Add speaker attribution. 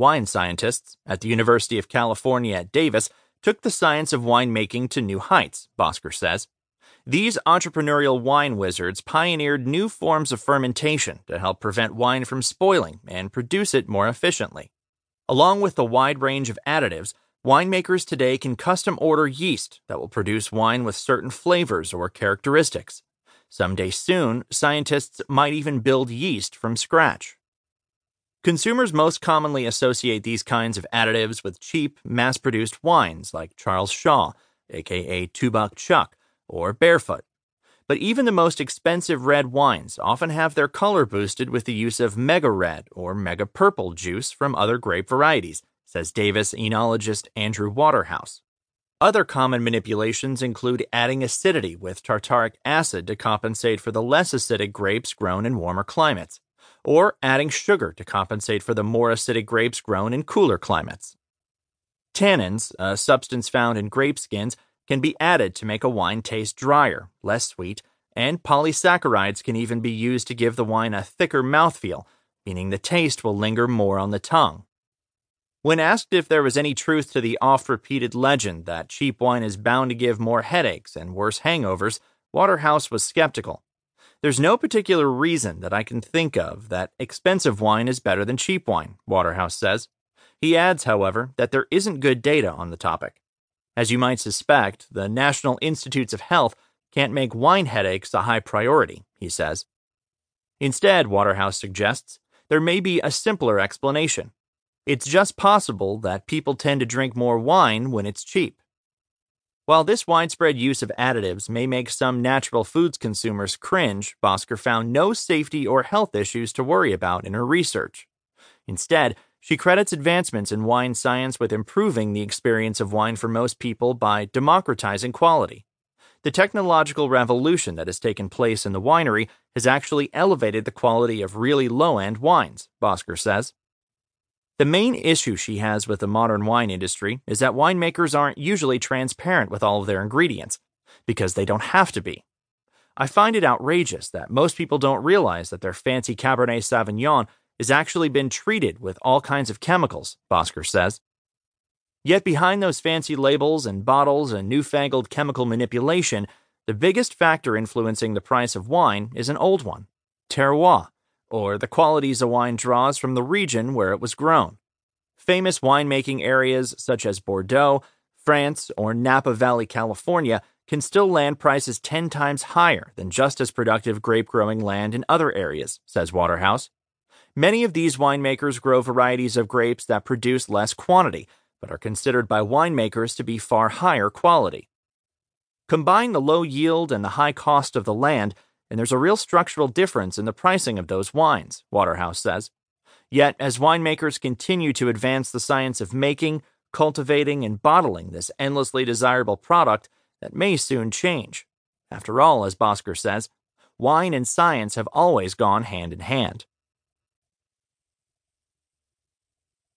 Speaker 1: Wine scientists at the University of California at Davis took the science of winemaking to new heights, Bosker says. These entrepreneurial wine wizards pioneered new forms of fermentation to help prevent wine from spoiling and produce it more efficiently. Along with the wide range of additives, winemakers today can custom order yeast that will produce wine with certain flavors or characteristics. Someday soon, scientists might even build yeast from scratch. Consumers most commonly associate these kinds of additives with cheap, mass produced wines like Charles Shaw, aka Buck Chuck, or Barefoot. But even the most expensive red wines often have their color boosted with the use of mega red or mega purple juice from other grape varieties, says Davis enologist Andrew Waterhouse. Other common manipulations include adding acidity with tartaric acid to compensate for the less acidic grapes grown in warmer climates, or adding sugar to compensate for the more acidic grapes grown in cooler climates. Tannins, a substance found in grape skins, can be added to make a wine taste drier, less sweet, and polysaccharides can even be used to give the wine a thicker mouthfeel, meaning the taste will linger more on the tongue. When asked if there was any truth to the oft repeated legend that cheap wine is bound to give more headaches and worse hangovers, Waterhouse was skeptical. There's no particular reason that I can think of that expensive wine is better than cheap wine, Waterhouse says. He adds, however, that there isn't good data on the topic. As you might suspect, the National Institutes of Health can't make wine headaches a high priority, he says. Instead, Waterhouse suggests, there may be a simpler explanation. It's just possible that people tend to drink more wine when it's cheap. While this widespread use of additives may make some natural foods consumers cringe, Bosker found no safety or health issues to worry about in her research. Instead, she credits advancements in wine science with improving the experience of wine for most people by democratizing quality. The technological revolution that has taken place in the winery has actually elevated the quality of really low end wines, Bosker says. The main issue she has with the modern wine industry is that winemakers aren't usually transparent with all of their ingredients, because they don't have to be. I find it outrageous that most people don't realize that their fancy Cabernet Sauvignon has actually been treated with all kinds of chemicals, Bosker says. Yet behind those fancy labels and bottles and newfangled chemical manipulation, the biggest factor influencing the price of wine is an old one terroir, or the qualities a wine draws from the region where it was grown. Famous winemaking areas such as Bordeaux, France, or Napa Valley, California, can still land prices 10 times higher than just as productive grape growing land in other areas, says Waterhouse. Many of these winemakers grow varieties of grapes that produce less quantity, but are considered by winemakers to be far higher quality. Combine the low yield and the high cost of the land, and there's a real structural difference in the pricing of those wines, Waterhouse says. Yet, as winemakers continue to advance the science of making, cultivating, and bottling this endlessly desirable product, that may soon change. After all, as Bosker says, wine and science have always gone hand in hand.